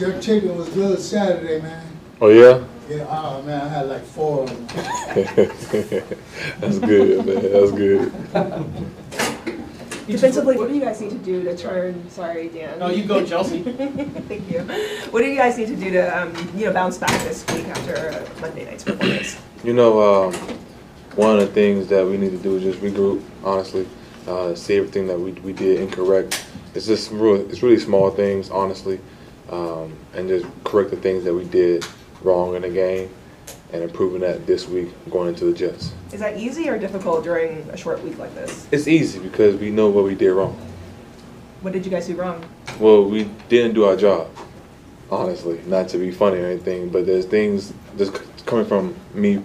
Jerk chicken was good Saturday, man. Oh yeah. Yeah, oh man, I had like four of them. That's good, man. That's good. Defensively, what do you guys need to do to turn, sorry, Dan. No, you go, Chelsea. Thank you. What do you guys need to do to, um, you know, bounce back this week after Monday night's performance? You know, um, one of the things that we need to do is just regroup. Honestly, uh, see everything that we, we did incorrect. It's just real. It's really small things, honestly, um, and just correct the things that we did wrong in the game, and improving that this week going into the Jets. Is that easy or difficult during a short week like this? It's easy because we know what we did wrong. What did you guys do wrong? Well, we didn't do our job, honestly. Not to be funny or anything, but there's things just coming from me.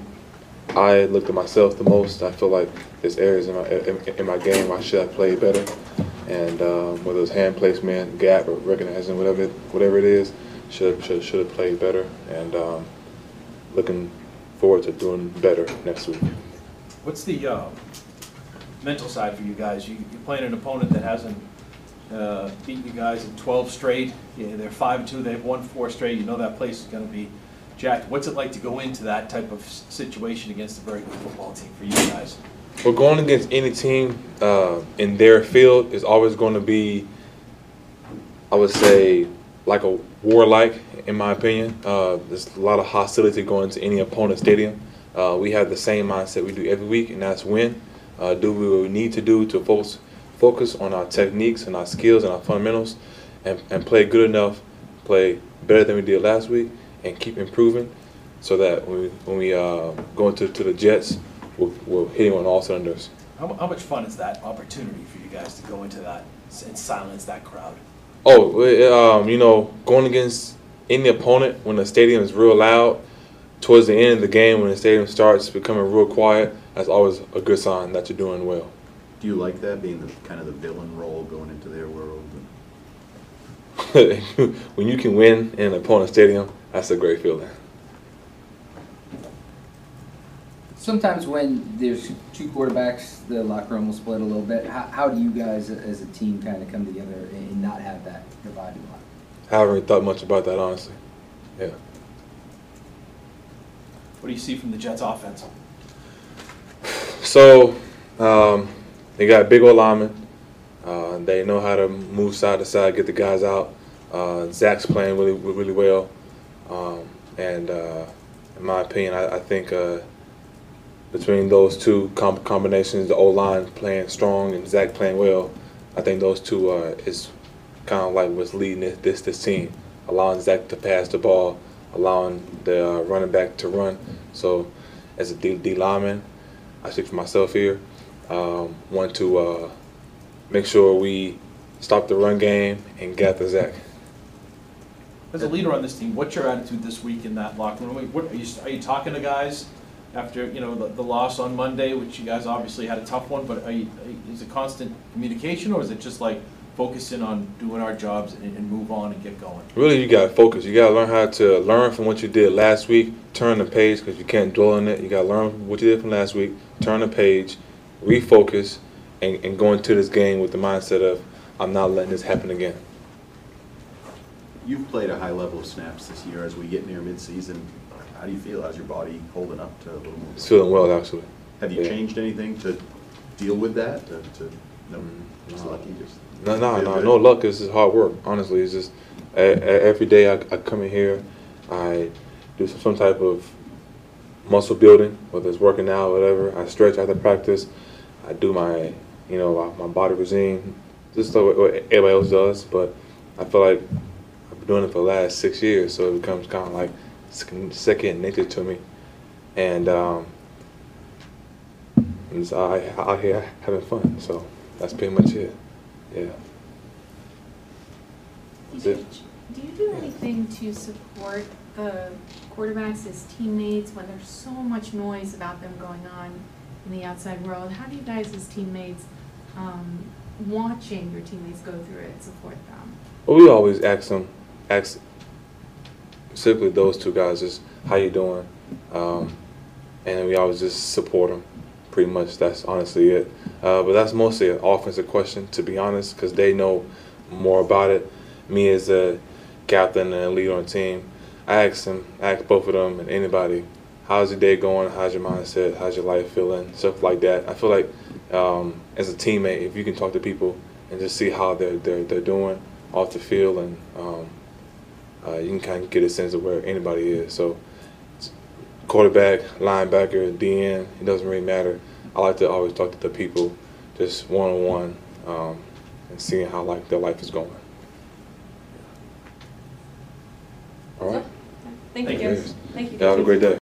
I looked at myself the most. I feel like there's areas in my in, in my game I should have played better, and um, whether it's hand placement, gap, or recognizing whatever it, whatever it is, should should should have played better. And um, looking forward to doing better next week. What's the uh, mental side for you guys? You- You're playing an opponent that hasn't uh, beaten you guys in 12 straight. Yeah, They're five and two. they've won four straight. You know that place is going to be jacked. What's it like to go into that type of situation against a very good football team for you guys? Well, going against any team uh, in their field is always going to be, I would say, like a warlike, in my opinion. Uh, there's a lot of hostility going to any opponent's stadium. Uh, we have the same mindset we do every week, and that's win. Uh, do what we need to do to focus, focus on our techniques and our skills and our fundamentals, and, and play good enough, play better than we did last week, and keep improving, so that when we, when we uh, go into to the Jets, we're, we're hitting on all cylinders. How mu- how much fun is that opportunity for you guys to go into that s- and silence that crowd? Oh, well, um, you know, going against any opponent when the stadium is real loud, towards the end of the game when the stadium starts becoming real quiet, that's always a good sign that you're doing well. Do you like that, being the, kind of the villain role going into their world? when you can win in an opponent's stadium, that's a great feeling. Sometimes when there's two quarterbacks, the locker room will split a little bit. How, how do you guys as a team kind of come together and not have that divided line? I haven't really thought much about that, honestly. Yeah. What do you see from the Jets offense? So, um, they got big old linemen. Uh, they know how to move side to side, get the guys out. Uh, Zach's playing really, really well. Um, and uh, in my opinion, I, I think uh, between those two com- combinations, the O line playing strong and Zach playing well, I think those two uh, is kind of like what's leading this, this this team, allowing Zach to pass the ball, allowing the uh, running back to run. So, as a D, D lineman, I speak for myself here. Um, want to uh, make sure we stop the run game and get the Zach. As a leader on this team, what's your attitude this week in that locker room? What, are you, are you talking to guys after, you know, the, the loss on Monday, which you guys obviously had a tough one, but are you, are you- is it constant communication or is it just like focusing on doing our jobs and, and move on and get going? Really, you got to focus. You got to learn how to learn from what you did last week. Turn the page because you can't dwell on it. You got to learn what you did from last week. Turn the page, refocus, and, and go into this game with the mindset of I'm not letting this happen again. You've played a high level of snaps this year as we get near midseason. How do you feel? How's your body holding up to a little more? It's feeling well actually. Have you yeah. changed anything to deal with that? To, to no, Mm, just no. lucky, just No, no, no, no luck. This is hard work. Honestly, it's just every day I, I come in here, I do some, some type of muscle building, whether it's working out, or whatever. I stretch after practice. I do my, you know, my, my body regime, just like what, what everybody else does. But I feel like I've been doing it for the last six years, so it becomes kind of like second nature to me. And um, and so I out here having fun. So that's pretty much it. Yeah. Do That's you, it. do you do anything to support the quarterbacks as teammates when there's so much noise about them going on in the outside world? How do you guys as teammates, um, watching your teammates go through it, support them? Well, we always ask them, ask specifically those two guys, just how you doing, um, and we always just support them. Pretty much, that's honestly it. Uh, but that's mostly an offensive question, to be honest, because they know more about it. Me as a captain and leader on the team, I ask them, ask both of them and anybody, how's your day going? How's your mindset? How's your life feeling? Stuff like that. I feel like um, as a teammate, if you can talk to people and just see how they're they're, they're doing off the field, and um, uh, you can kind of get a sense of where anybody is. So quarterback, linebacker, DN, it doesn't really matter. I like to always talk to the people, just one on one, um, and seeing how like their life is going. All right. Thank you, Thank you. James. Thank you. Yeah, have a great day.